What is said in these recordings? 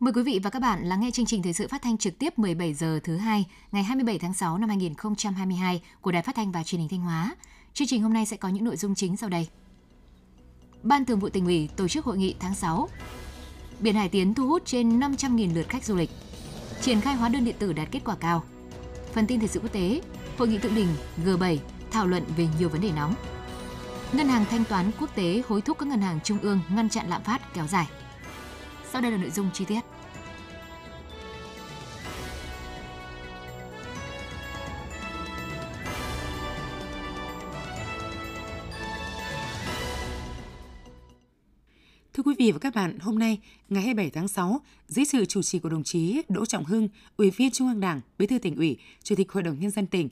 Mời quý vị và các bạn lắng nghe chương trình thời sự phát thanh trực tiếp 17 giờ thứ hai, ngày 27 tháng 6 năm 2022 của Đài Phát thanh và Truyền hình Thanh Hóa. Chương trình hôm nay sẽ có những nội dung chính sau đây. Ban Thường vụ tỉnh ủy tổ chức hội nghị tháng 6. Biển Hải Tiến thu hút trên 500.000 lượt khách du lịch. Triển khai hóa đơn điện tử đạt kết quả cao. Phần tin thời sự quốc tế, hội nghị thượng đỉnh G7 thảo luận về nhiều vấn đề nóng. Ngân hàng thanh toán quốc tế hối thúc các ngân hàng trung ương ngăn chặn lạm phát kéo dài. Sau đây là nội dung chi tiết. Quý vị và các bạn, hôm nay, ngày 27 tháng 6, dưới sự chủ trì của đồng chí Đỗ Trọng Hưng, Ủy viên Trung ương Đảng, Bí thư tỉnh ủy, Chủ tịch Hội đồng Nhân dân tỉnh,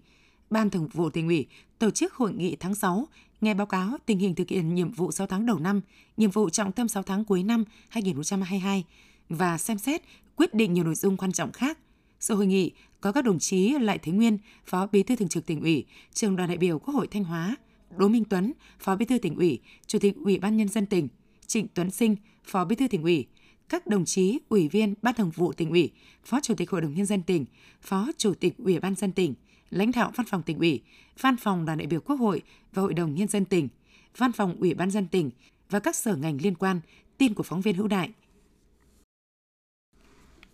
Ban Thường vụ tỉnh ủy tổ chức hội nghị tháng 6, nghe báo cáo tình hình thực hiện nhiệm vụ 6 tháng đầu năm, nhiệm vụ trọng tâm 6 tháng cuối năm 2022 và xem xét quyết định nhiều nội dung quan trọng khác. Sự hội nghị có các đồng chí Lại Thế Nguyên, Phó Bí thư Thường trực tỉnh ủy, Trường đoàn đại biểu Quốc hội Thanh Hóa, Đỗ Minh Tuấn, Phó Bí thư tỉnh ủy, Chủ tịch Ủy ban nhân dân tỉnh, Trịnh Tuấn Sinh, Phó Bí thư tỉnh ủy, các đồng chí ủy viên Ban Thường vụ tỉnh ủy, Phó Chủ tịch Hội đồng nhân dân tỉnh, Phó Chủ tịch Ủy ban dân tỉnh, lãnh đạo Văn phòng tỉnh ủy, Văn phòng Đoàn đại biểu Quốc hội và Hội đồng nhân dân tỉnh, Văn phòng Ủy ban dân tỉnh và các sở ngành liên quan, tin của phóng viên Hữu Đại.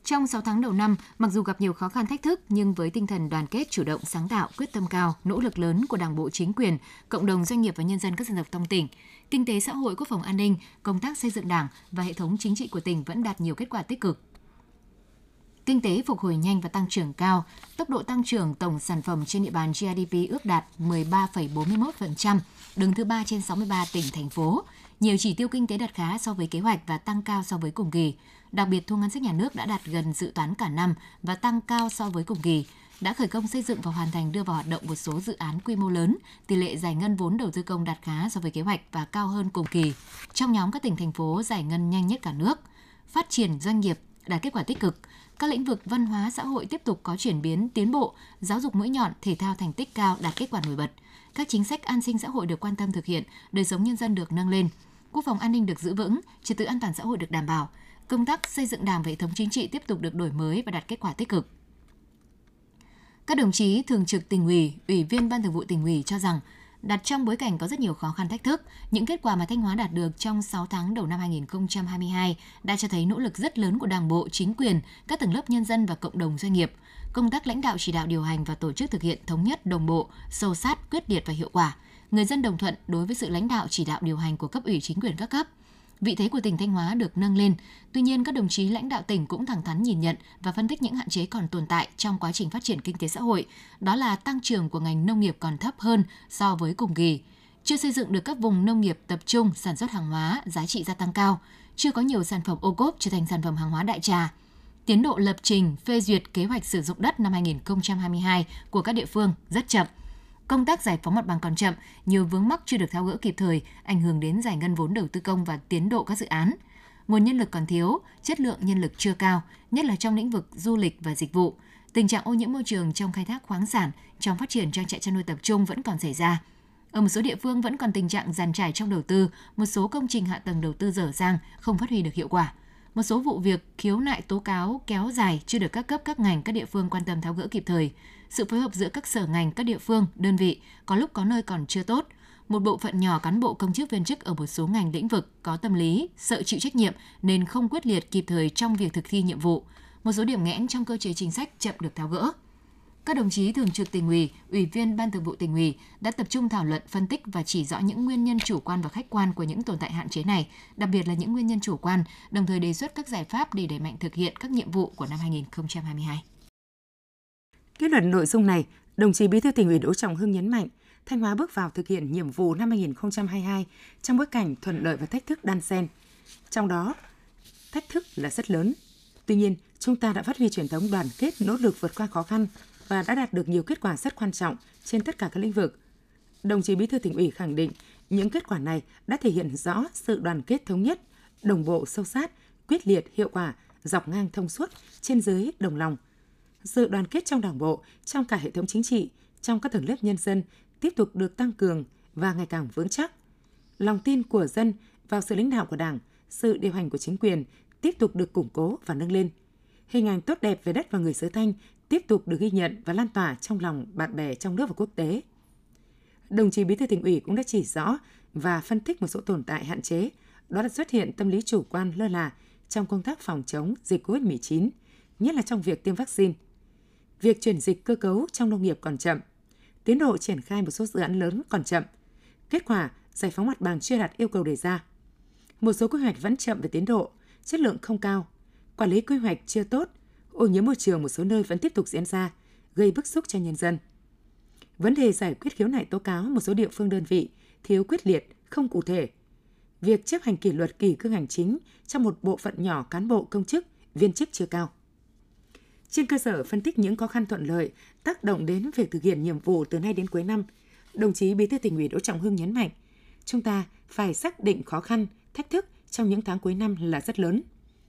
Trong 6 tháng đầu năm, mặc dù gặp nhiều khó khăn thách thức nhưng với tinh thần đoàn kết, chủ động, sáng tạo, quyết tâm cao, nỗ lực lớn của Đảng bộ chính quyền, cộng đồng doanh nghiệp và nhân dân các dân tộc trong tỉnh, kinh tế xã hội, quốc phòng an ninh, công tác xây dựng Đảng và hệ thống chính trị của tỉnh vẫn đạt nhiều kết quả tích cực. Kinh tế phục hồi nhanh và tăng trưởng cao, tốc độ tăng trưởng tổng sản phẩm trên địa bàn GDP ước đạt 13,41%, đứng thứ 3 trên 63 tỉnh, thành phố. Nhiều chỉ tiêu kinh tế đạt khá so với kế hoạch và tăng cao so với cùng kỳ. Đặc biệt, thu ngân sách nhà nước đã đạt gần dự toán cả năm và tăng cao so với cùng kỳ đã khởi công xây dựng và hoàn thành đưa vào hoạt động một số dự án quy mô lớn, tỷ lệ giải ngân vốn đầu tư công đạt khá so với kế hoạch và cao hơn cùng kỳ. Trong nhóm các tỉnh thành phố giải ngân nhanh nhất cả nước, phát triển doanh nghiệp đạt kết quả tích cực, các lĩnh vực văn hóa xã hội tiếp tục có chuyển biến tiến bộ, giáo dục mũi nhọn, thể thao thành tích cao đạt kết quả nổi bật. Các chính sách an sinh xã hội được quan tâm thực hiện, đời sống nhân dân được nâng lên, quốc phòng an ninh được giữ vững, trật tự an toàn xã hội được đảm bảo, công tác xây dựng Đảng và hệ thống chính trị tiếp tục được đổi mới và đạt kết quả tích cực. Các đồng chí thường trực tỉnh ủy, ủy viên ban thường vụ tỉnh ủy cho rằng đặt trong bối cảnh có rất nhiều khó khăn thách thức, những kết quả mà Thanh Hóa đạt được trong 6 tháng đầu năm 2022 đã cho thấy nỗ lực rất lớn của Đảng bộ, chính quyền, các tầng lớp nhân dân và cộng đồng doanh nghiệp. Công tác lãnh đạo chỉ đạo điều hành và tổ chức thực hiện thống nhất đồng bộ, sâu sát, quyết liệt và hiệu quả. Người dân đồng thuận đối với sự lãnh đạo chỉ đạo điều hành của cấp ủy chính quyền các cấp – vị thế của tỉnh Thanh Hóa được nâng lên. Tuy nhiên, các đồng chí lãnh đạo tỉnh cũng thẳng thắn nhìn nhận và phân tích những hạn chế còn tồn tại trong quá trình phát triển kinh tế xã hội, đó là tăng trưởng của ngành nông nghiệp còn thấp hơn so với cùng kỳ, chưa xây dựng được các vùng nông nghiệp tập trung sản xuất hàng hóa giá trị gia tăng cao, chưa có nhiều sản phẩm ô cốp trở thành sản phẩm hàng hóa đại trà. Tiến độ lập trình phê duyệt kế hoạch sử dụng đất năm 2022 của các địa phương rất chậm – công tác giải phóng mặt bằng còn chậm, nhiều vướng mắc chưa được tháo gỡ kịp thời, ảnh hưởng đến giải ngân vốn đầu tư công và tiến độ các dự án. Nguồn nhân lực còn thiếu, chất lượng nhân lực chưa cao, nhất là trong lĩnh vực du lịch và dịch vụ. Tình trạng ô nhiễm môi trường trong khai thác khoáng sản, trong phát triển trang trại chăn nuôi tập trung vẫn còn xảy ra. Ở một số địa phương vẫn còn tình trạng giàn trải trong đầu tư, một số công trình hạ tầng đầu tư dở dang, không phát huy được hiệu quả. Một số vụ việc khiếu nại tố cáo kéo dài chưa được các cấp các ngành các địa phương quan tâm tháo gỡ kịp thời sự phối hợp giữa các sở ngành, các địa phương, đơn vị có lúc có nơi còn chưa tốt. Một bộ phận nhỏ cán bộ công chức viên chức ở một số ngành lĩnh vực có tâm lý, sợ chịu trách nhiệm nên không quyết liệt kịp thời trong việc thực thi nhiệm vụ. Một số điểm nghẽn trong cơ chế chính sách chậm được tháo gỡ. Các đồng chí thường trực tỉnh ủy, ủy viên ban thường vụ tỉnh ủy đã tập trung thảo luận, phân tích và chỉ rõ những nguyên nhân chủ quan và khách quan của những tồn tại hạn chế này, đặc biệt là những nguyên nhân chủ quan, đồng thời đề xuất các giải pháp để đẩy mạnh thực hiện các nhiệm vụ của năm 2022. Kết luận nội dung này, đồng chí Bí thư tỉnh ủy Đỗ Trọng Hưng nhấn mạnh, Thanh Hóa bước vào thực hiện nhiệm vụ năm 2022 trong bối cảnh thuận lợi và thách thức đan xen. Trong đó, thách thức là rất lớn. Tuy nhiên, chúng ta đã phát huy truyền thống đoàn kết, nỗ lực vượt qua khó khăn và đã đạt được nhiều kết quả rất quan trọng trên tất cả các lĩnh vực. Đồng chí Bí thư tỉnh ủy khẳng định những kết quả này đã thể hiện rõ sự đoàn kết thống nhất, đồng bộ sâu sát, quyết liệt hiệu quả, dọc ngang thông suốt, trên dưới đồng lòng, sự đoàn kết trong đảng bộ, trong cả hệ thống chính trị, trong các tầng lớp nhân dân tiếp tục được tăng cường và ngày càng vững chắc. Lòng tin của dân vào sự lãnh đạo của Đảng, sự điều hành của chính quyền tiếp tục được củng cố và nâng lên. Hình ảnh tốt đẹp về đất và người xứ Thanh tiếp tục được ghi nhận và lan tỏa trong lòng bạn bè trong nước và quốc tế. Đồng chí Bí thư tỉnh ủy cũng đã chỉ rõ và phân tích một số tồn tại hạn chế, đó là xuất hiện tâm lý chủ quan lơ là trong công tác phòng chống dịch COVID-19, nhất là trong việc tiêm vaccine. Việc chuyển dịch cơ cấu trong nông nghiệp còn chậm, tiến độ triển khai một số dự án lớn còn chậm. Kết quả, giải phóng mặt bằng chưa đạt yêu cầu đề ra. Một số quy hoạch vẫn chậm về tiến độ, chất lượng không cao, quản lý quy hoạch chưa tốt, ô nhiễm môi trường một số nơi vẫn tiếp tục diễn ra, gây bức xúc cho nhân dân. Vấn đề giải quyết khiếu nại tố cáo một số địa phương đơn vị thiếu quyết liệt, không cụ thể. Việc chấp hành kỷ luật kỷ cương hành chính trong một bộ phận nhỏ cán bộ công chức, viên chức chưa cao. Trên cơ sở phân tích những khó khăn thuận lợi tác động đến việc thực hiện nhiệm vụ từ nay đến cuối năm, đồng chí Bí thư tỉnh ủy Đỗ Trọng Hưng nhấn mạnh, chúng ta phải xác định khó khăn, thách thức trong những tháng cuối năm là rất lớn.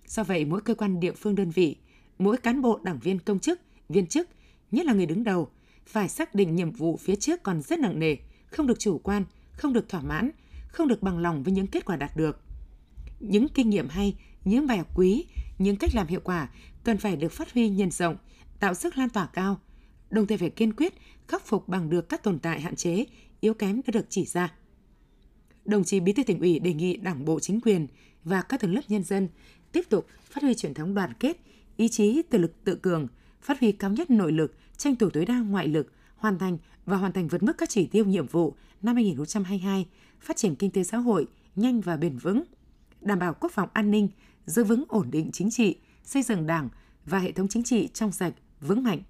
Do vậy, mỗi cơ quan địa phương đơn vị, mỗi cán bộ đảng viên công chức, viên chức, nhất là người đứng đầu, phải xác định nhiệm vụ phía trước còn rất nặng nề, không được chủ quan, không được thỏa mãn, không được bằng lòng với những kết quả đạt được. Những kinh nghiệm hay, những bài học quý, những cách làm hiệu quả cần phải được phát huy nhân rộng, tạo sức lan tỏa cao, đồng thời phải kiên quyết khắc phục bằng được các tồn tại hạn chế, yếu kém đã được chỉ ra. Đồng chí Bí thư tỉnh ủy đề nghị Đảng bộ chính quyền và các tầng lớp nhân dân tiếp tục phát huy truyền thống đoàn kết, ý chí tự lực tự cường, phát huy cao nhất nội lực, tranh thủ tối đa ngoại lực, hoàn thành và hoàn thành vượt mức các chỉ tiêu nhiệm vụ năm 2022, phát triển kinh tế xã hội nhanh và bền vững, đảm bảo quốc phòng an ninh, giữ vững ổn định chính trị, xây dựng Đảng và hệ thống chính trị trong sạch, vững mạnh.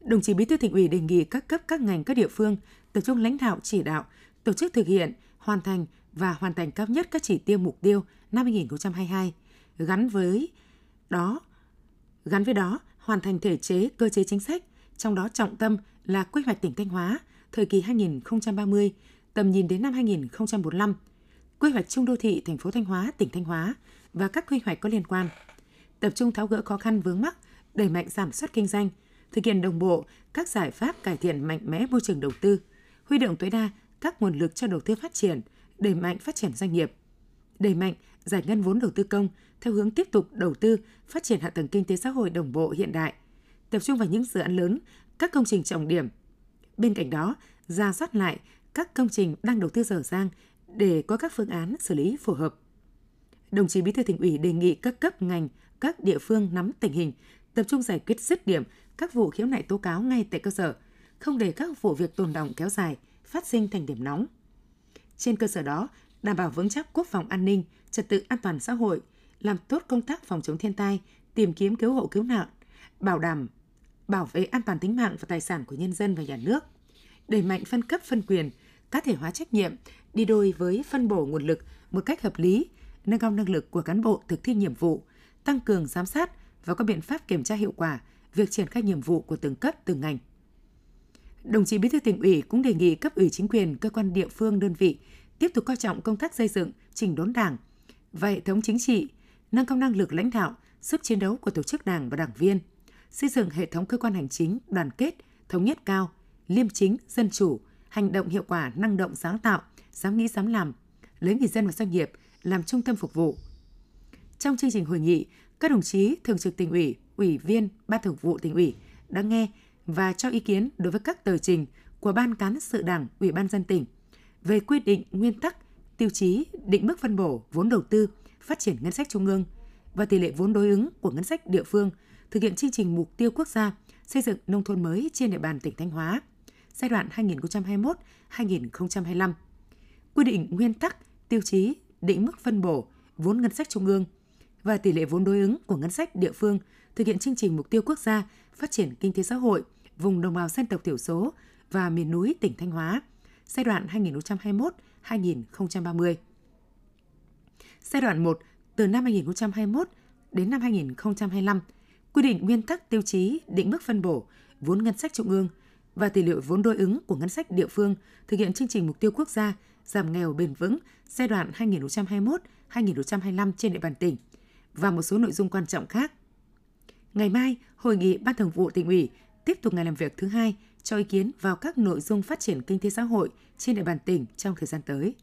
Đồng chí Bí thư Thành ủy đề nghị các cấp các ngành các địa phương tập trung lãnh đạo chỉ đạo, tổ chức thực hiện, hoàn thành và hoàn thành cao nhất các chỉ tiêu mục tiêu năm 2022 gắn với đó gắn với đó hoàn thành thể chế cơ chế chính sách, trong đó trọng tâm là quy hoạch tỉnh Thanh Hóa thời kỳ 2030, tầm nhìn đến năm 2045, quy hoạch chung đô thị thành phố Thanh Hóa, tỉnh Thanh Hóa và các quy hoạch có liên quan. Tập trung tháo gỡ khó khăn vướng mắc, đẩy mạnh sản xuất kinh doanh, thực hiện đồng bộ các giải pháp cải thiện mạnh mẽ môi trường đầu tư, huy động tối đa các nguồn lực cho đầu tư phát triển, đẩy mạnh phát triển doanh nghiệp, đẩy mạnh giải ngân vốn đầu tư công theo hướng tiếp tục đầu tư phát triển hạ tầng kinh tế xã hội đồng bộ hiện đại, tập trung vào những dự án lớn, các công trình trọng điểm. Bên cạnh đó, ra soát lại các công trình đang đầu tư dở dang để có các phương án xử lý phù hợp. Đồng chí Bí thư tỉnh ủy đề nghị các cấp ngành, các địa phương nắm tình hình, tập trung giải quyết dứt điểm các vụ khiếu nại tố cáo ngay tại cơ sở, không để các vụ việc tồn động kéo dài, phát sinh thành điểm nóng. Trên cơ sở đó, đảm bảo vững chắc quốc phòng an ninh, trật tự an toàn xã hội, làm tốt công tác phòng chống thiên tai, tìm kiếm cứu hộ cứu nạn, bảo đảm bảo vệ an toàn tính mạng và tài sản của nhân dân và nhà nước, đẩy mạnh phân cấp phân quyền, cá thể hóa trách nhiệm, đi đôi với phân bổ nguồn lực một cách hợp lý, nâng cao năng lực của cán bộ thực thi nhiệm vụ, tăng cường giám sát và có biện pháp kiểm tra hiệu quả việc triển khai nhiệm vụ của từng cấp từng ngành. Đồng chí Bí thư tỉnh ủy cũng đề nghị cấp ủy chính quyền, cơ quan địa phương, đơn vị tiếp tục coi trọng công tác xây dựng, chỉnh đốn Đảng và hệ thống chính trị, nâng cao năng lực lãnh đạo, sức chiến đấu của tổ chức Đảng và đảng viên, xây dựng hệ thống cơ quan hành chính đoàn kết, thống nhất cao, liêm chính, dân chủ, hành động hiệu quả, năng động sáng tạo, dám nghĩ dám làm, lấy người dân và doanh nghiệp làm trung tâm phục vụ. Trong chương trình hội nghị, các đồng chí thường trực tỉnh ủy, ủy viên, ban thường vụ tỉnh ủy đã nghe và cho ý kiến đối với các tờ trình của Ban cán sự Đảng, Ủy ban dân tỉnh về quy định nguyên tắc, tiêu chí, định mức phân bổ vốn đầu tư, phát triển ngân sách trung ương và tỷ lệ vốn đối ứng của ngân sách địa phương thực hiện chương trình mục tiêu quốc gia xây dựng nông thôn mới trên địa bàn tỉnh Thanh Hóa giai đoạn 2021-2025. Quy định nguyên tắc, tiêu chí, định mức phân bổ vốn ngân sách trung ương và tỷ lệ vốn đối ứng của ngân sách địa phương thực hiện chương trình mục tiêu quốc gia phát triển kinh tế xã hội vùng đồng bào dân tộc thiểu số và miền núi tỉnh Thanh Hóa giai đoạn 2021-2030. Giai đoạn 1 từ năm 2021 đến năm 2025 quy định nguyên tắc tiêu chí định mức phân bổ vốn ngân sách trung ương và tỷ lệ vốn đối ứng của ngân sách địa phương thực hiện chương trình mục tiêu quốc gia giảm nghèo bền vững giai đoạn 2021-2025 trên địa bàn tỉnh và một số nội dung quan trọng khác. Ngày mai, hội nghị Ban Thường vụ tỉnh ủy tiếp tục ngày làm việc thứ hai cho ý kiến vào các nội dung phát triển kinh tế xã hội trên địa bàn tỉnh trong thời gian tới.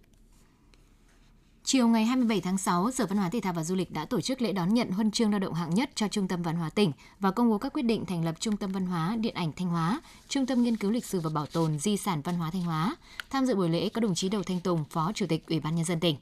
Chiều ngày 27 tháng 6, Sở Văn hóa Thể thao và Du lịch đã tổ chức lễ đón nhận huân chương lao động hạng nhất cho Trung tâm Văn hóa tỉnh và công bố các quyết định thành lập Trung tâm Văn hóa Điện ảnh Thanh Hóa, Trung tâm Nghiên cứu Lịch sử và Bảo tồn Di sản Văn hóa Thanh Hóa. Tham dự buổi lễ có đồng chí Đầu Thanh Tùng, Phó Chủ tịch Ủy ban Nhân dân tỉnh.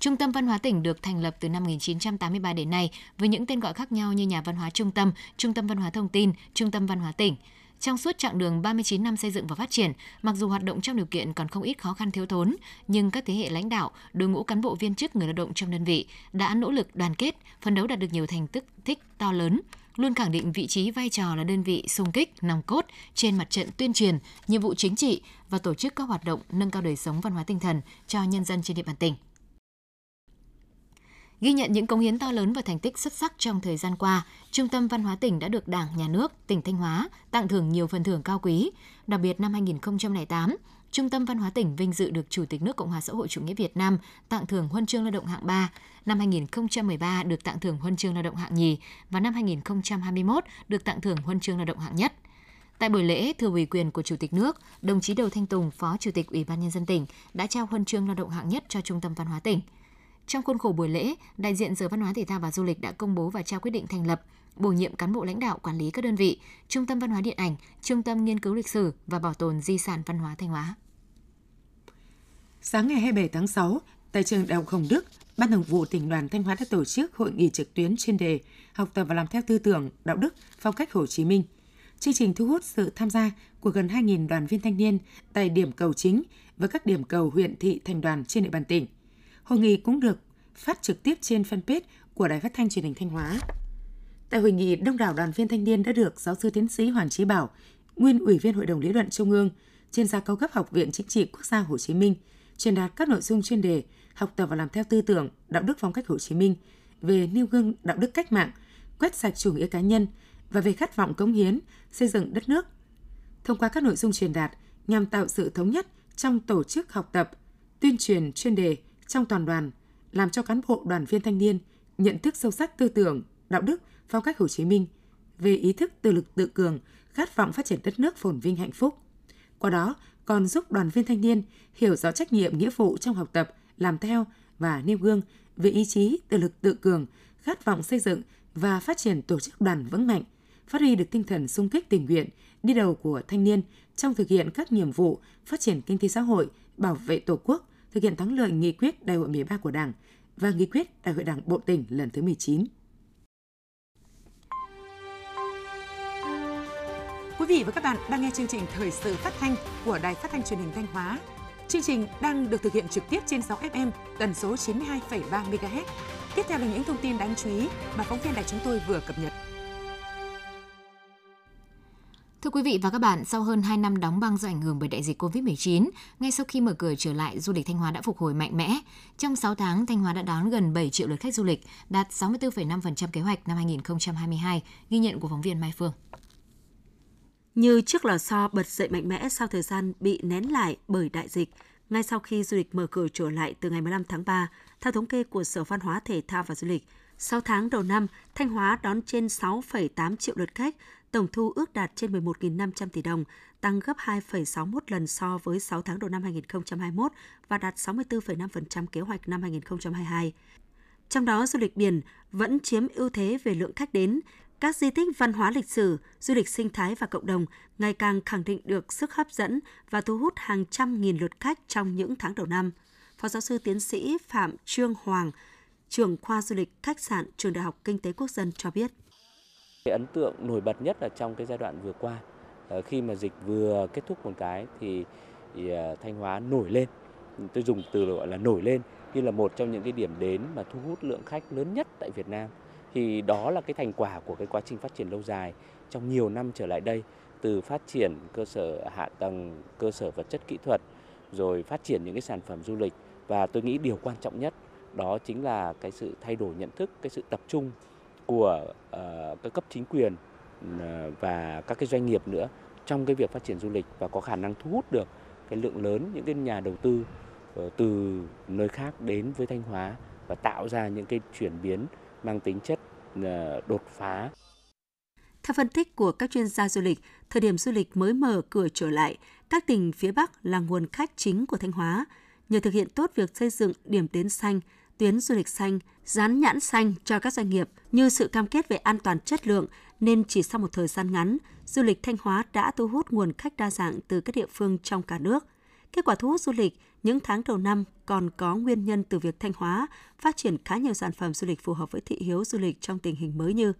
Trung tâm Văn hóa tỉnh được thành lập từ năm 1983 đến nay với những tên gọi khác nhau như Nhà văn hóa Trung tâm, Trung tâm Văn hóa Thông tin, Trung tâm Văn hóa tỉnh – trong suốt chặng đường 39 năm xây dựng và phát triển, mặc dù hoạt động trong điều kiện còn không ít khó khăn thiếu thốn, nhưng các thế hệ lãnh đạo, đội ngũ cán bộ viên chức người lao động trong đơn vị đã nỗ lực đoàn kết, phấn đấu đạt được nhiều thành tích thích to lớn, luôn khẳng định vị trí vai trò là đơn vị sung kích, nòng cốt trên mặt trận tuyên truyền, nhiệm vụ chính trị và tổ chức các hoạt động nâng cao đời sống văn hóa tinh thần cho nhân dân trên địa bàn tỉnh. Ghi nhận những công hiến to lớn và thành tích xuất sắc trong thời gian qua, Trung tâm Văn hóa tỉnh đã được Đảng, Nhà nước, tỉnh Thanh Hóa tặng thưởng nhiều phần thưởng cao quý. Đặc biệt năm 2008, Trung tâm Văn hóa tỉnh vinh dự được Chủ tịch nước Cộng hòa xã hội chủ nghĩa Việt Nam tặng thưởng huân chương lao động hạng 3, năm 2013 được tặng thưởng huân chương lao động hạng nhì và năm 2021 được tặng thưởng huân chương lao động hạng nhất. Tại buổi lễ, thừa ủy quyền của Chủ tịch nước, đồng chí Đầu Thanh Tùng, Phó Chủ tịch Ủy ban nhân dân tỉnh đã trao huân chương lao động hạng nhất cho Trung tâm Văn hóa tỉnh. Trong khuôn khổ buổi lễ, đại diện Sở Văn hóa Thể thao và Du lịch đã công bố và trao quyết định thành lập bổ nhiệm cán bộ lãnh đạo quản lý các đơn vị, Trung tâm Văn hóa Điện ảnh, Trung tâm Nghiên cứu Lịch sử và Bảo tồn Di sản Văn hóa Thanh Hóa. Sáng ngày 27 tháng 6, tại trường Đại học Hồng Đức, Ban Thường vụ tỉnh đoàn Thanh Hóa đã tổ chức hội nghị trực tuyến chuyên đề học tập và làm theo tư tưởng, đạo đức, phong cách Hồ Chí Minh. Chương trình thu hút sự tham gia của gần 2.000 đoàn viên thanh niên tại điểm cầu chính và các điểm cầu huyện thị thành đoàn trên địa bàn tỉnh. Hội nghị cũng được phát trực tiếp trên fanpage của Đài Phát thanh Truyền hình Thanh Hóa. Tại hội nghị, đông đảo đoàn viên thanh niên đã được giáo sư tiến sĩ Hoàng Chí Bảo, nguyên ủy viên Hội đồng lý luận Trung ương, chuyên gia cao cấp Học viện Chính trị Quốc gia Hồ Chí Minh, truyền đạt các nội dung chuyên đề học tập và làm theo tư tưởng, đạo đức phong cách Hồ Chí Minh, về nêu gương đạo đức cách mạng, quét sạch chủ nghĩa cá nhân và về khát vọng cống hiến, xây dựng đất nước. Thông qua các nội dung truyền đạt nhằm tạo sự thống nhất trong tổ chức học tập, tuyên truyền chuyên đề trong toàn đoàn, làm cho cán bộ đoàn viên thanh niên nhận thức sâu sắc tư tưởng, đạo đức, phong cách Hồ Chí Minh về ý thức tự lực tự cường, khát vọng phát triển đất nước phồn vinh hạnh phúc. Qua đó, còn giúp đoàn viên thanh niên hiểu rõ trách nhiệm nghĩa vụ trong học tập, làm theo và nêu gương về ý chí tự lực tự cường, khát vọng xây dựng và phát triển tổ chức đoàn vững mạnh, phát huy được tinh thần sung kích tình nguyện, đi đầu của thanh niên trong thực hiện các nhiệm vụ phát triển kinh tế xã hội, bảo vệ Tổ quốc, thực hiện thắng lợi nghị quyết Đại hội 13 của Đảng và nghị quyết Đại hội Đảng Bộ tỉnh lần thứ 19. Quý vị và các bạn đang nghe chương trình Thời sự phát thanh của Đài Phát thanh Truyền hình Thanh Hóa. Chương trình đang được thực hiện trực tiếp trên 6 FM tần số 92,3 MHz. Tiếp theo là những thông tin đáng chú ý mà phóng viên đài chúng tôi vừa cập nhật. Thưa quý vị và các bạn, sau hơn 2 năm đóng băng do ảnh hưởng bởi đại dịch COVID-19, ngay sau khi mở cửa trở lại, du lịch Thanh Hóa đã phục hồi mạnh mẽ. Trong 6 tháng, Thanh Hóa đã đón gần 7 triệu lượt khách du lịch, đạt 64,5% kế hoạch năm 2022, ghi nhận của phóng viên Mai Phương. Như chiếc lò xo bật dậy mạnh mẽ sau thời gian bị nén lại bởi đại dịch, ngay sau khi du lịch mở cửa trở lại từ ngày 15 tháng 3, theo thống kê của Sở Văn hóa Thể thao và Du lịch, 6 tháng đầu năm, Thanh Hóa đón trên 6,8 triệu lượt khách, tổng thu ước đạt trên 11.500 tỷ đồng, tăng gấp 2,61 lần so với 6 tháng đầu năm 2021 và đạt 64,5% kế hoạch năm 2022. Trong đó, du lịch biển vẫn chiếm ưu thế về lượng khách đến. Các di tích văn hóa lịch sử, du lịch sinh thái và cộng đồng ngày càng khẳng định được sức hấp dẫn và thu hút hàng trăm nghìn lượt khách trong những tháng đầu năm. Phó giáo sư tiến sĩ Phạm Trương Hoàng, trưởng khoa du lịch khách sạn Trường Đại học Kinh tế Quốc dân cho biết. Cái ấn tượng nổi bật nhất là trong cái giai đoạn vừa qua, ờ, khi mà dịch vừa kết thúc một cái thì, thì ờ, Thanh Hóa nổi lên, tôi dùng từ gọi là nổi lên như là một trong những cái điểm đến mà thu hút lượng khách lớn nhất tại Việt Nam. Thì đó là cái thành quả của cái quá trình phát triển lâu dài trong nhiều năm trở lại đây, từ phát triển cơ sở hạ tầng, cơ sở vật chất kỹ thuật, rồi phát triển những cái sản phẩm du lịch và tôi nghĩ điều quan trọng nhất đó chính là cái sự thay đổi nhận thức, cái sự tập trung của ờ, uh, các cấp chính quyền uh, và các cái doanh nghiệp nữa trong cái việc phát triển du lịch và có khả năng thu hút được cái lượng lớn những cái nhà đầu tư ờ, từ nơi khác đến với Thanh Hóa và tạo ra những cái chuyển biến mang tính chất đột phá. Theo phân tích của các chuyên gia du lịch, thời điểm du lịch mới mở cửa trở lại, các tỉnh phía Bắc là nguồn khách chính của Thanh Hóa. Nhờ thực hiện tốt việc xây dựng điểm đến xanh, tuyến du lịch xanh, dán nhãn xanh cho các doanh nghiệp như sự cam kết về an toàn chất lượng nên chỉ sau một thời gian ngắn, du lịch Thanh Hóa đã thu hút nguồn khách đa dạng từ các địa phương trong cả nước. Kết quả thu hút du lịch những tháng đầu năm còn có nguyên nhân từ việc Thanh Hóa phát triển khá nhiều sản phẩm du lịch phù hợp với thị hiếu du lịch trong tình hình mới như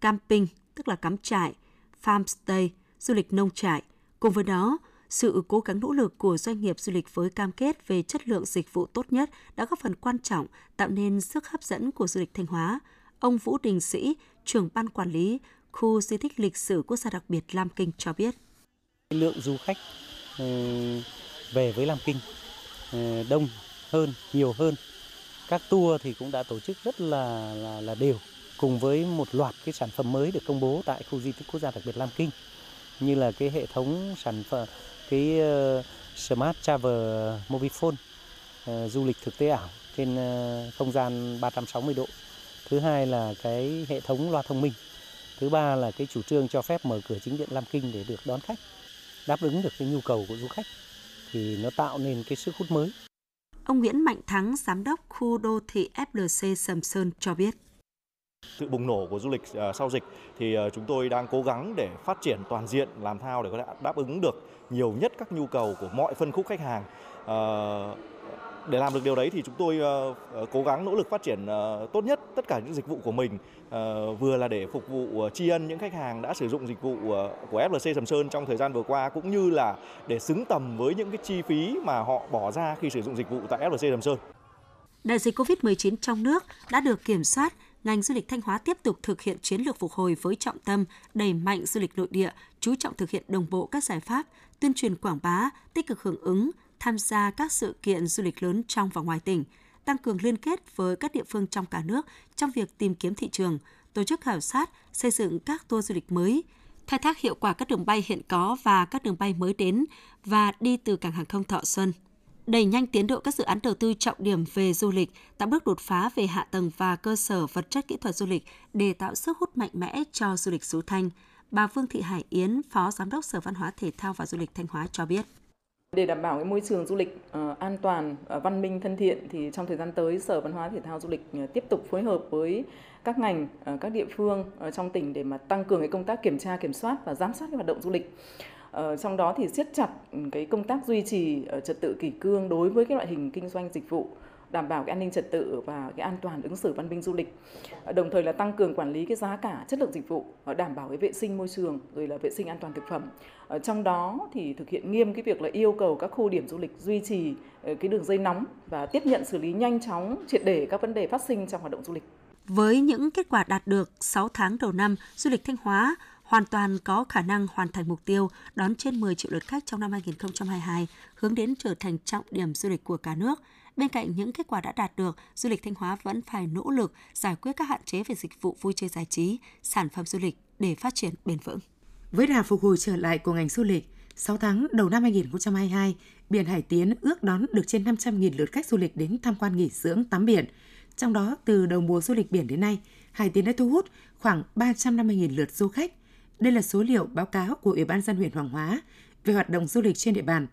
camping, tức là cắm trại, farmstay, du lịch nông trại. Cùng với đó, sự cố gắng nỗ lực của doanh nghiệp du lịch với cam kết về chất lượng dịch vụ tốt nhất đã góp phần quan trọng tạo nên sức hấp dẫn của du lịch Thanh Hóa. Ông Vũ Đình Sĩ, trưởng ban quản lý khu di tích lịch sử quốc gia đặc biệt Lam Kinh cho biết. Lượng du khách ừ, về với Lam Kinh ừ, đông hơn, nhiều hơn. Các tour thì cũng đã tổ chức rất là là, là đều cùng với một loạt cái sản phẩm mới được công bố tại khu di tích quốc gia đặc biệt Lam Kinh như là cái hệ thống sản phẩm cái ờ, Smart Travel Mobile Phone ờ, du lịch thực tế ảo trên ờ, không gian 360 độ. Thứ hai là cái hệ thống loa thông minh. Thứ ba là cái chủ trương cho phép mở cửa chính điện Lam Kinh để được đón khách, đáp ứng được cái nhu cầu của du khách thì nó tạo nên cái sức hút mới. Ông Nguyễn Mạnh Thắng, giám đốc khu đô thị FLC Sầm Sơn cho biết. Sự bùng nổ của du lịch à, sau dịch thì à, chúng tôi đang cố gắng để phát triển toàn diện làm sao để có thể đáp ứng được nhiều nhất các nhu cầu của mọi phân khúc khách hàng. Ờ, để làm được điều đấy thì chúng tôi ờ, ờ, cố gắng nỗ lực phát triển tốt nhất tất cả những dịch vụ của mình vừa là để phục vụ tri ân những khách hàng đã sử dụng dịch vụ của FLC Sầm Sơn trong thời gian vừa qua cũng như là để xứng tầm với những cái chi phí mà họ bỏ ra khi sử dụng dịch vụ tại FLC Sầm Sơn. Đại dịch COVID-19 trong nước đã được kiểm soát, ngành du lịch Thanh Hóa tiếp tục thực hiện chiến lược phục hồi với trọng tâm đẩy mạnh du lịch nội địa, chú trọng thực hiện đồng bộ các giải pháp, tuyên truyền quảng bá, tích cực hưởng ứng, tham gia các sự kiện du lịch lớn trong và ngoài tỉnh, tăng cường liên kết với các địa phương trong cả nước trong việc tìm kiếm thị trường, tổ chức khảo sát, xây dựng các tour du lịch mới, khai thác hiệu quả các đường bay hiện có và các đường bay mới đến và đi từ cảng hàng không Thọ Xuân đẩy nhanh tiến độ các dự án đầu tư trọng điểm về du lịch, tạo bước đột phá về hạ tầng và cơ sở vật chất kỹ thuật du lịch để tạo sức hút mạnh mẽ cho du lịch xứ Thanh. Bà Vương Thị Hải Yến, Phó Giám đốc Sở Văn hóa Thể thao và Du lịch Thanh Hóa cho biết. Để đảm bảo cái môi trường du lịch uh, an toàn, uh, văn minh, thân thiện thì trong thời gian tới Sở Văn hóa Thể thao Du lịch uh, tiếp tục phối hợp với các ngành, uh, các địa phương uh, trong tỉnh để mà tăng cường cái công tác kiểm tra, kiểm soát và giám sát cái hoạt động du lịch. Ờ, trong đó thì siết chặt cái công tác duy trì ờ, trật tự kỷ cương đối với cái loại hình kinh doanh dịch vụ đảm bảo cái an ninh trật tự và cái an toàn ứng xử văn minh du lịch. Ờ, đồng thời là tăng cường quản lý cái giá cả chất lượng dịch vụ và đảm bảo cái vệ sinh môi trường rồi là vệ sinh an toàn thực phẩm. Trong đó thì thực hiện nghiêm cái việc là yêu cầu các khu điểm du lịch duy trì cái đường dây nóng và tiếp nhận xử lý nhanh chóng triệt để các vấn đề phát sinh trong hoạt động du lịch. Với những kết quả đạt được 6 tháng đầu năm, du lịch Thanh Hóa hoàn toàn có khả năng hoàn thành mục tiêu đón trên 10 triệu lượt khách trong năm 2022, hướng đến trở thành trọng điểm du lịch của cả nước. Bên cạnh những kết quả đã đạt được, du lịch Thanh Hóa vẫn phải nỗ lực giải quyết các hạn chế về dịch vụ vui chơi giải trí, sản phẩm du lịch để phát triển bền vững. Với đà phục hồi trở lại của ngành du lịch, 6 tháng đầu năm 2022, biển Hải Tiến ước đón được trên 500.000 lượt khách du lịch đến tham quan nghỉ dưỡng tắm biển. Trong đó, từ đầu mùa du lịch biển đến nay, Hải Tiến đã thu hút khoảng 350.000 lượt du khách. Đây là số liệu báo cáo của Ủy ban dân huyện Hoàng Hóa về hoạt động du lịch trên địa bàn.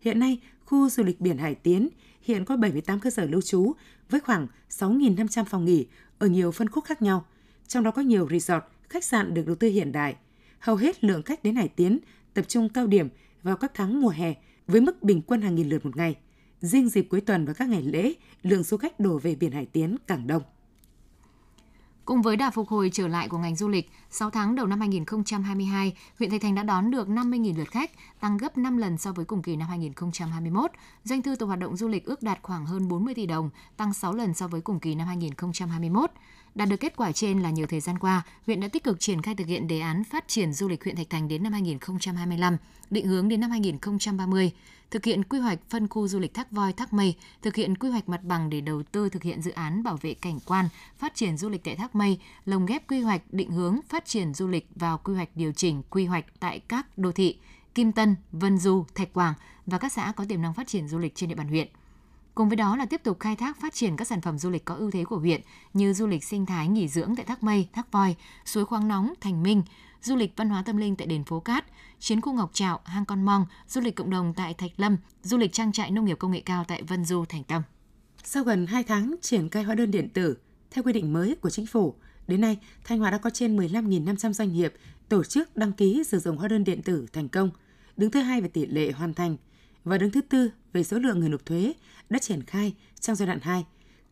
Hiện nay, khu du lịch biển Hải Tiến hiện có 78 cơ sở lưu trú với khoảng 6.500 phòng nghỉ ở nhiều phân khúc khác nhau. Trong đó có nhiều resort, khách sạn được đầu tư hiện đại. Hầu hết lượng khách đến Hải Tiến tập trung cao điểm vào các tháng mùa hè với mức bình quân hàng nghìn lượt một ngày. Riêng dịp cuối tuần và các ngày lễ, lượng du khách đổ về biển Hải Tiến càng đông. Cùng với đà phục hồi trở lại của ngành du lịch, 6 tháng đầu năm 2022, huyện Thạch Thành đã đón được 50.000 lượt khách, tăng gấp 5 lần so với cùng kỳ năm 2021. Doanh thu từ hoạt động du lịch ước đạt khoảng hơn 40 tỷ đồng, tăng 6 lần so với cùng kỳ năm 2021. Đạt được kết quả trên là nhiều thời gian qua, huyện đã tích cực triển khai thực hiện đề án phát triển du lịch huyện Thạch Thành đến năm 2025, định hướng đến năm 2030 thực hiện quy hoạch phân khu du lịch Thác Voi, Thác Mây, thực hiện quy hoạch mặt bằng để đầu tư thực hiện dự án bảo vệ cảnh quan, phát triển du lịch tại Thác Mây, lồng ghép quy hoạch định hướng phát triển du lịch vào quy hoạch điều chỉnh quy hoạch tại các đô thị Kim Tân, Vân Du, Thạch Quảng và các xã có tiềm năng phát triển du lịch trên địa bàn huyện. Cùng với đó là tiếp tục khai thác phát triển các sản phẩm du lịch có ưu thế của huyện như du lịch sinh thái nghỉ dưỡng tại Thác Mây, Thác Voi, suối khoáng nóng, Thành Minh, du lịch văn hóa tâm linh tại đền Phố Cát, chiến khu Ngọc Trạo, hang Con Mong, du lịch cộng đồng tại Thạch Lâm, du lịch trang trại nông nghiệp công nghệ cao tại Vân Du, Thành Tâm. Sau gần 2 tháng triển khai hóa đơn điện tử theo quy định mới của chính phủ, đến nay Thanh Hóa đã có trên 15.500 doanh nghiệp tổ chức đăng ký sử dụng hóa đơn điện tử thành công, đứng thứ hai về tỷ lệ hoàn thành và đứng thứ tư về số lượng người nộp thuế đã triển khai trong giai đoạn 2.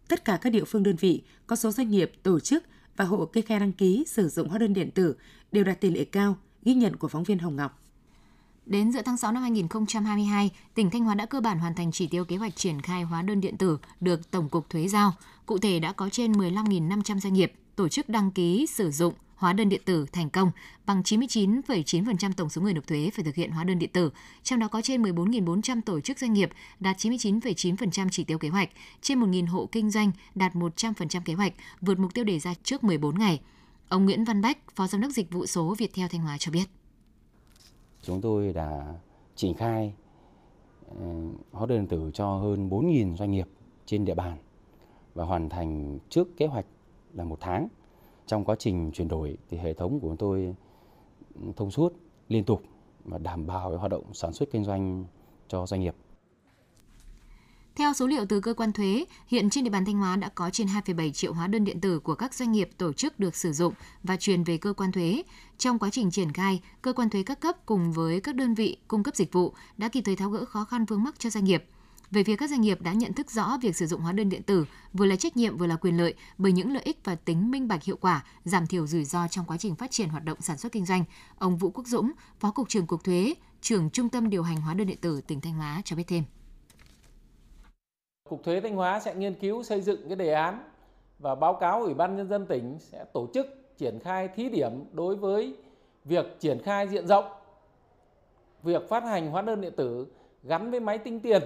Tất cả các địa phương đơn vị có số doanh nghiệp, tổ chức và hộ kê khai đăng ký sử dụng hóa đơn điện tử đều đạt tỷ lệ cao, ghi nhận của phóng viên Hồng Ngọc. Đến giữa tháng 6 năm 2022, tỉnh Thanh Hóa đã cơ bản hoàn thành chỉ tiêu kế hoạch triển khai hóa đơn điện tử được Tổng cục Thuế giao. Cụ thể đã có trên 15.500 doanh nghiệp tổ chức đăng ký sử dụng hóa đơn điện tử thành công bằng 99,9% tổng số người nộp thuế phải thực hiện hóa đơn điện tử, trong đó có trên 14.400 tổ chức doanh nghiệp đạt 99,9% chỉ tiêu kế hoạch, trên 1.000 hộ kinh doanh đạt 100% kế hoạch, vượt mục tiêu đề ra trước 14 ngày. Ông Nguyễn Văn Bách, Phó Giám đốc Dịch vụ số Viettel Thanh Hóa cho biết. Chúng tôi đã triển khai ờ, hóa đơn điện tử cho hơn 4.000 doanh nghiệp trên địa bàn và hoàn thành trước kế hoạch là một tháng. Trong quá trình chuyển đổi thì hệ thống của chúng tôi ừ, thông suốt, liên tục và đảm bảo hoạt động sản xuất kinh doanh cho doanh nghiệp. Theo số liệu từ cơ quan thuế, hiện trên địa bàn Thanh Hóa đã có trên 2,7 triệu hóa đơn điện tử của các doanh nghiệp tổ chức được sử dụng và truyền về cơ quan thuế. Trong quá trình triển khai, cơ quan thuế các cấp cùng với các đơn vị cung cấp dịch vụ đã kịp thời tháo gỡ khó khăn vướng mắc cho doanh nghiệp. Về phía các doanh nghiệp đã nhận thức rõ việc sử dụng hóa đơn điện tử vừa là trách nhiệm vừa là quyền lợi bởi những lợi ích và tính minh bạch hiệu quả, giảm thiểu rủi ro trong quá trình phát triển hoạt động sản xuất kinh doanh. Ông Vũ Quốc Dũng, Phó cục trưởng Cục Thuế, trưởng Trung tâm điều hành hóa đơn điện tử tỉnh Thanh Hóa cho biết thêm. Cục Thuế Thanh Hóa sẽ nghiên cứu xây dựng cái đề án và báo cáo Ủy ban Nhân dân tỉnh sẽ tổ chức triển khai thí điểm đối với việc triển khai diện rộng việc phát hành hóa đơn điện tử gắn với máy tính tiền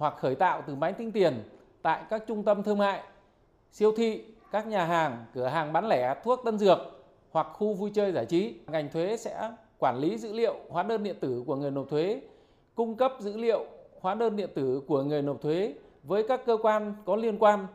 hoặc khởi tạo từ máy tính tiền tại các trung tâm thương mại, siêu thị, các nhà hàng, cửa hàng bán lẻ thuốc tân dược hoặc khu vui chơi giải trí. Ngành thuế sẽ quản lý dữ liệu hóa đơn điện tử của người nộp thuế, cung cấp dữ liệu hóa đơn điện tử của người nộp thuế với các cơ quan có liên quan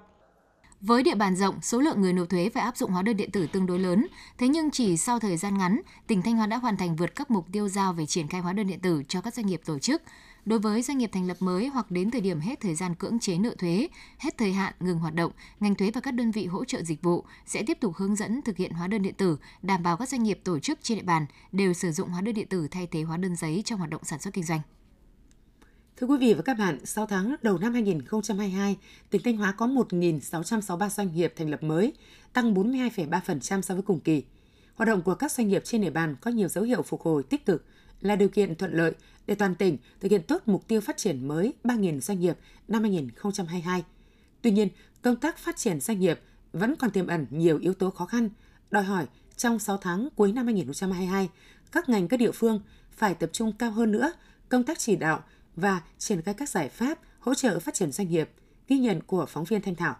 với địa bàn rộng, số lượng người nộp thuế phải áp dụng hóa đơn điện tử tương đối lớn, thế nhưng chỉ sau thời gian ngắn, tỉnh Thanh Hóa đã hoàn thành vượt các mục tiêu giao về triển khai hóa đơn điện tử cho các doanh nghiệp tổ chức. Đối với doanh nghiệp thành lập mới hoặc đến thời điểm hết thời gian cưỡng chế nợ thuế, hết thời hạn ngừng hoạt động, ngành thuế và các đơn vị hỗ trợ dịch vụ sẽ tiếp tục hướng dẫn thực hiện hóa đơn điện tử, đảm bảo các doanh nghiệp tổ chức trên địa bàn đều sử dụng hóa đơn điện tử thay thế hóa đơn giấy trong hoạt động sản xuất kinh doanh. Thưa quý vị và các bạn, 6 tháng đầu năm 2022, tỉnh Thanh Hóa có 1.663 doanh nghiệp thành lập mới, tăng 42,3% so với cùng kỳ. Hoạt động của các doanh nghiệp trên địa bàn có nhiều dấu hiệu phục hồi tích cực, là điều kiện thuận lợi để toàn tỉnh thực hiện tốt mục tiêu phát triển mới 3.000 doanh nghiệp năm 2022. Tuy nhiên, công tác phát triển doanh nghiệp vẫn còn tiềm ẩn nhiều yếu tố khó khăn, đòi hỏi trong 6 tháng cuối năm 2022, các ngành các địa phương phải tập trung cao hơn nữa công tác chỉ đạo và triển khai các giải pháp hỗ trợ phát triển doanh nghiệp, ghi nhận của phóng viên Thanh Thảo.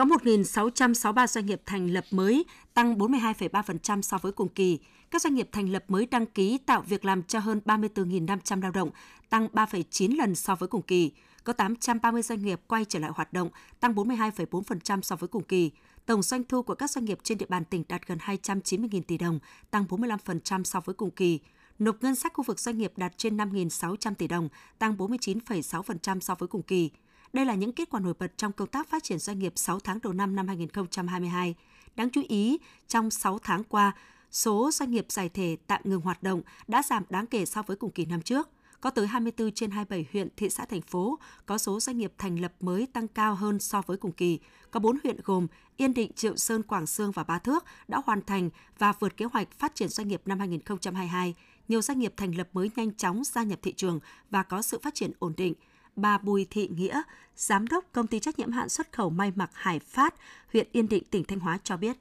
Có 1.663 doanh nghiệp thành lập mới, tăng 42,3% so với cùng kỳ. Các doanh nghiệp thành lập mới đăng ký tạo việc làm cho hơn 34.500 lao động, tăng 3,9 lần so với cùng kỳ. Có 830 doanh nghiệp quay trở lại hoạt động, tăng 42,4% so với cùng kỳ. Tổng doanh thu của các doanh nghiệp trên địa bàn tỉnh đạt gần 290.000 tỷ đồng, tăng 45% so với cùng kỳ nộp ngân sách khu vực doanh nghiệp đạt trên 5.600 tỷ đồng, tăng 49,6% so với cùng kỳ. Đây là những kết quả nổi bật trong công tác phát triển doanh nghiệp 6 tháng đầu năm năm 2022. Đáng chú ý, trong 6 tháng qua, số doanh nghiệp giải thể tạm ngừng hoạt động đã giảm đáng kể so với cùng kỳ năm trước. Có tới 24 trên 27 huyện, thị xã, thành phố có số doanh nghiệp thành lập mới tăng cao hơn so với cùng kỳ. Có 4 huyện gồm Yên Định, Triệu Sơn, Quảng Sương và Ba Thước đã hoàn thành và vượt kế hoạch phát triển doanh nghiệp năm 2022 nhiều doanh nghiệp thành lập mới nhanh chóng gia nhập thị trường và có sự phát triển ổn định. Bà Bùi Thị Nghĩa, Giám đốc Công ty trách nhiệm hạn xuất khẩu may mặc Hải Phát, huyện Yên Định, tỉnh Thanh Hóa cho biết.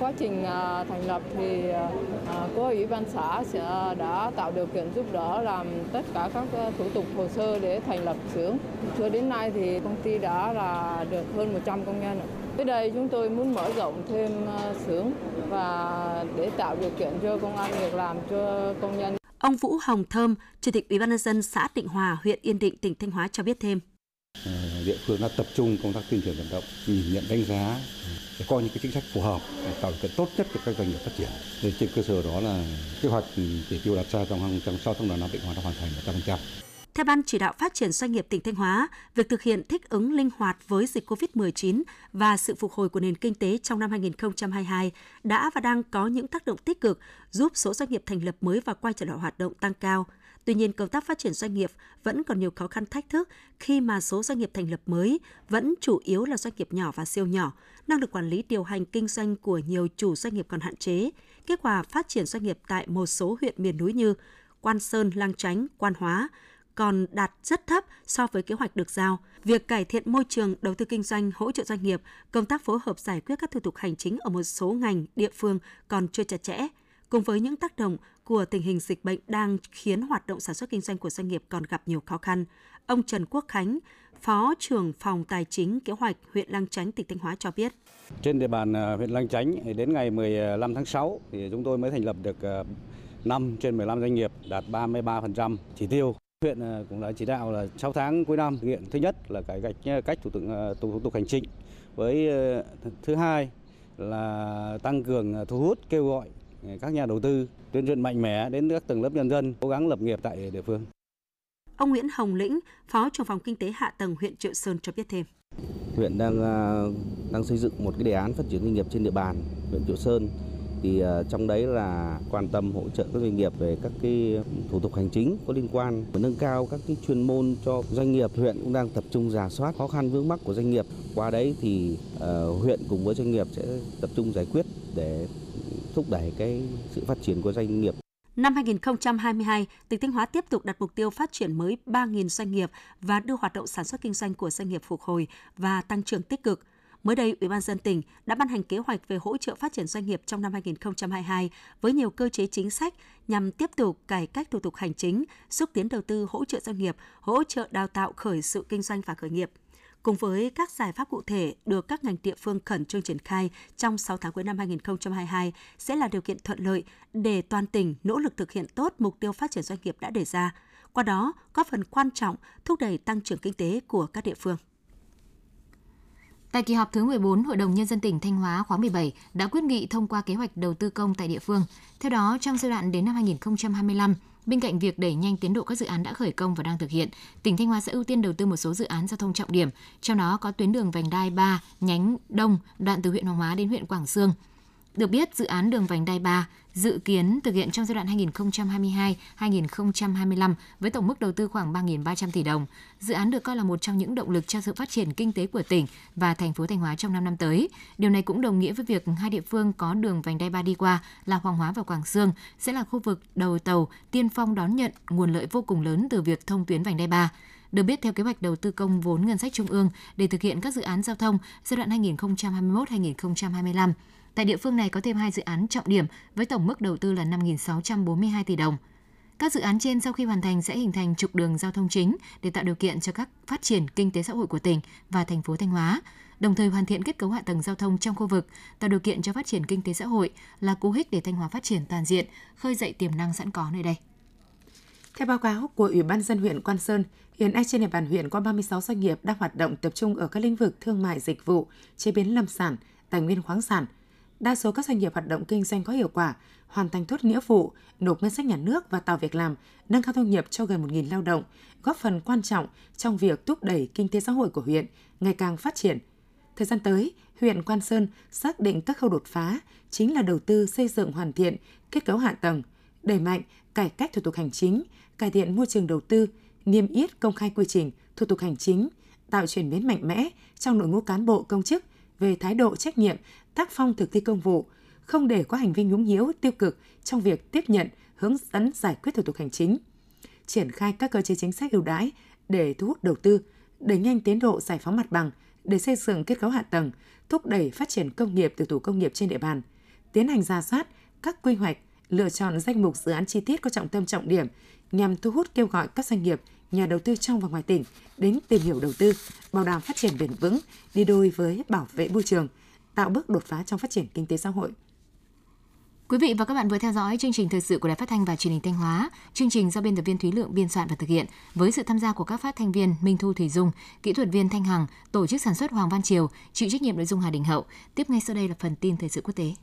Quá trình à, thành lập thì à, à ủy ban xã sẽ à, đã tạo điều kiện giúp đỡ làm tất cả các thủ tục hồ sơ để thành lập xưởng. Cho đến nay thì công ty đã là được hơn 100 công nhân. Tới đây chúng tôi muốn mở rộng thêm xưởng và để tạo điều kiện cho công an việc làm cho công nhân. Ông Vũ Hồng Thơm, Chủ tịch Ủy ban nhân dân xã Định Hòa, huyện Yên Định, tỉnh Thanh Hóa cho biết thêm. Ờ, địa phương đã tập trung công tác tuyên truyền vận động, nhìn nhận đánh giá để có những cái chính sách phù hợp để tạo điều kiện tốt nhất cho các doanh nghiệp phát triển. Để trên cơ sở đó là kế hoạch ừ, chỉ tiêu đặt ra trong trong 6 tháng đầu năm Định Hóa đã hoàn thành 100%. Theo Ban chỉ đạo phát triển doanh nghiệp tỉnh Thanh Hóa, việc thực hiện thích ứng linh hoạt với dịch COVID-19 và sự phục hồi của nền kinh tế trong năm 2022 đã và đang có những tác động tích cực giúp số doanh nghiệp thành lập mới và quay trở lại hoạt động tăng cao. Tuy nhiên, công tác phát triển doanh nghiệp vẫn còn nhiều khó khăn thách thức khi mà số doanh nghiệp thành lập mới vẫn chủ yếu là doanh nghiệp nhỏ và siêu nhỏ, năng lực quản lý điều hành kinh doanh của nhiều chủ doanh nghiệp còn hạn chế. Kết quả phát triển doanh nghiệp tại một số huyện miền núi như Quan Sơn, Lang Chánh, Quan Hóa còn đạt rất thấp so với kế hoạch được giao. Việc cải thiện môi trường đầu tư kinh doanh, hỗ trợ doanh nghiệp, công tác phối hợp giải quyết các thủ tục hành chính ở một số ngành, địa phương còn chưa chặt chẽ. Cùng với những tác động của tình hình dịch bệnh đang khiến hoạt động sản xuất kinh doanh của doanh nghiệp còn gặp nhiều khó khăn. Ông Trần Quốc Khánh, Phó trưởng phòng Tài chính Kế hoạch huyện Lang Chánh, tỉnh Thanh Hóa cho biết. Trên địa bàn à, huyện Lang Chánh đến ngày 15 tháng 6 thì chúng tôi mới thành lập được à, 5 trên 15 doanh nghiệp đạt 33% chỉ tiêu. Huyện à, cũng đã chỉ đạo là 6 tháng cuối năm thực hiện thứ nhất là cải cách cách thủ tục thủ tục hành chính với thứ hai là tăng cường thu hút kêu gọi các nhà đầu tư tuyên truyền mạnh mẽ đến các tầng lớp nhân dân cố gắng lập nghiệp tại địa phương. Ông Nguyễn Hồng Lĩnh, Phó trưởng phòng kinh tế hạ tầng huyện Triệu Sơn cho biết thêm. Huyện đang đang xây dựng một cái đề án phát triển doanh nghiệp trên địa bàn huyện Triệu Sơn thì ờ, trong đấy là quan tâm hỗ trợ các doanh nghiệp về các cái thủ tục hành chính có liên quan và nâng cao các cái chuyên môn cho doanh nghiệp huyện cũng đang tập trung giả soát khó khăn vướng mắc của doanh nghiệp qua đấy thì ờ, huyện cùng với doanh nghiệp sẽ tập trung giải quyết để thúc đẩy cái sự phát triển của doanh nghiệp. Năm 2022, tỉnh Thanh Hóa tiếp tục đặt mục tiêu phát triển mới 3.000 doanh nghiệp và đưa hoạt động sản xuất kinh doanh của doanh nghiệp phục hồi và tăng trưởng tích cực. Mới đây, Ủy ban dân tỉnh đã ban hành kế hoạch về hỗ trợ phát triển doanh nghiệp trong năm 2022 với nhiều cơ chế chính sách nhằm tiếp tục cải cách thủ tục hành chính, xúc tiến đầu tư hỗ trợ doanh nghiệp, hỗ trợ đào tạo khởi sự kinh doanh và khởi nghiệp cùng với các giải pháp cụ thể được các ngành địa phương khẩn trương triển khai trong 6 tháng cuối năm 2022 sẽ là điều kiện thuận lợi để toàn tỉnh nỗ lực thực hiện tốt mục tiêu phát triển doanh nghiệp đã đề ra, qua đó góp phần quan trọng thúc đẩy tăng trưởng kinh tế của các địa phương. Tại kỳ họp thứ 14, Hội đồng Nhân dân tỉnh Thanh Hóa khóa 17 đã quyết nghị thông qua kế hoạch đầu tư công tại địa phương. Theo đó, trong giai đoạn đến năm 2025, Bên cạnh việc đẩy nhanh tiến độ các dự án đã khởi công và đang thực hiện, tỉnh Thanh Hóa sẽ ưu tiên đầu tư một số dự án giao thông trọng điểm, trong đó có tuyến đường vành đai 3 nhánh Đông đoạn từ huyện Hoàng Hóa đến huyện Quảng Sương. Được biết, dự án đường vành đai 3 dự kiến thực hiện trong giai đoạn 2022-2025 với tổng mức đầu tư khoảng 3.300 tỷ đồng. Dự án được coi là một trong những động lực cho sự phát triển kinh tế của tỉnh và thành phố Thanh Hóa trong 5 năm tới. Điều này cũng đồng nghĩa với việc hai địa phương có đường vành đai 3 đi qua là Hoàng Hóa và Quảng Sương sẽ là khu vực đầu tàu tiên phong đón nhận nguồn lợi vô cùng lớn từ việc thông tuyến vành đai 3. Được biết theo kế hoạch đầu tư công vốn ngân sách trung ương để thực hiện các dự án giao thông giai đoạn 2021-2025, Tại địa phương này có thêm hai dự án trọng điểm với tổng mức đầu tư là 5.642 tỷ đồng. Các dự án trên sau khi hoàn thành sẽ hình thành trục đường giao thông chính để tạo điều kiện cho các phát triển kinh tế xã hội của tỉnh và thành phố Thanh Hóa, đồng thời hoàn thiện kết cấu hạ tầng giao thông trong khu vực, tạo điều kiện cho phát triển kinh tế xã hội là cú hích để Thanh Hóa phát triển toàn diện, khơi dậy tiềm năng sẵn có nơi đây. Theo báo cáo của Ủy ban dân huyện Quan Sơn, hiện nay trên địa bàn huyện có 36 doanh nghiệp đang hoạt động tập trung ở các lĩnh vực thương mại dịch vụ, chế biến lâm sản, tài nguyên khoáng sản – đa số các doanh nghiệp hoạt động kinh doanh có hiệu quả, hoàn thành tốt nghĩa vụ, nộp ngân sách nhà nước và tạo việc làm, nâng cao thu nhập cho gần 1.000 lao động, góp phần quan trọng trong việc thúc đẩy kinh tế xã hội của huyện ngày càng phát triển. Thời gian tới, huyện Quan Sơn xác định các khâu đột phá chính là đầu tư xây dựng hoàn thiện kết cấu hạ tầng, đẩy mạnh cải cách thủ tục hành chính, cải thiện môi trường đầu tư, niêm yết công khai quy trình, thủ tục hành chính, tạo chuyển biến mạnh mẽ trong đội ngũ cán bộ công chức về thái độ trách nhiệm, tác phong thực thi công vụ, không để có hành vi nhũng nhiễu tiêu cực trong việc tiếp nhận, hướng dẫn giải quyết thủ tục hành chính. Triển khai các cơ chế chính sách ưu đãi để thu hút đầu tư, đẩy nhanh tiến độ giải phóng mặt bằng để xây dựng kết cấu hạ tầng, thúc đẩy phát triển công nghiệp từ thủ công nghiệp trên địa bàn, tiến hành ra soát các quy hoạch, lựa chọn danh mục dự án chi tiết có trọng tâm trọng điểm nhằm thu hút kêu gọi các doanh nghiệp nhà đầu tư trong và ngoài tỉnh đến tìm hiểu đầu tư, bảo đảm phát triển bền vững, đi đôi với bảo vệ môi trường, tạo bước đột phá trong phát triển kinh tế xã hội. Quý vị và các bạn vừa theo dõi chương trình thời sự của Đài Phát thanh và Truyền hình Thanh Hóa. Chương trình do biên tập viên Thúy Lượng biên soạn và thực hiện với sự tham gia của các phát thanh viên Minh Thu Thủy Dung, kỹ thuật viên Thanh Hằng, tổ chức sản xuất Hoàng Văn Triều, chịu trách nhiệm nội dung Hà Đình Hậu. Tiếp ngay sau đây là phần tin thời sự quốc tế.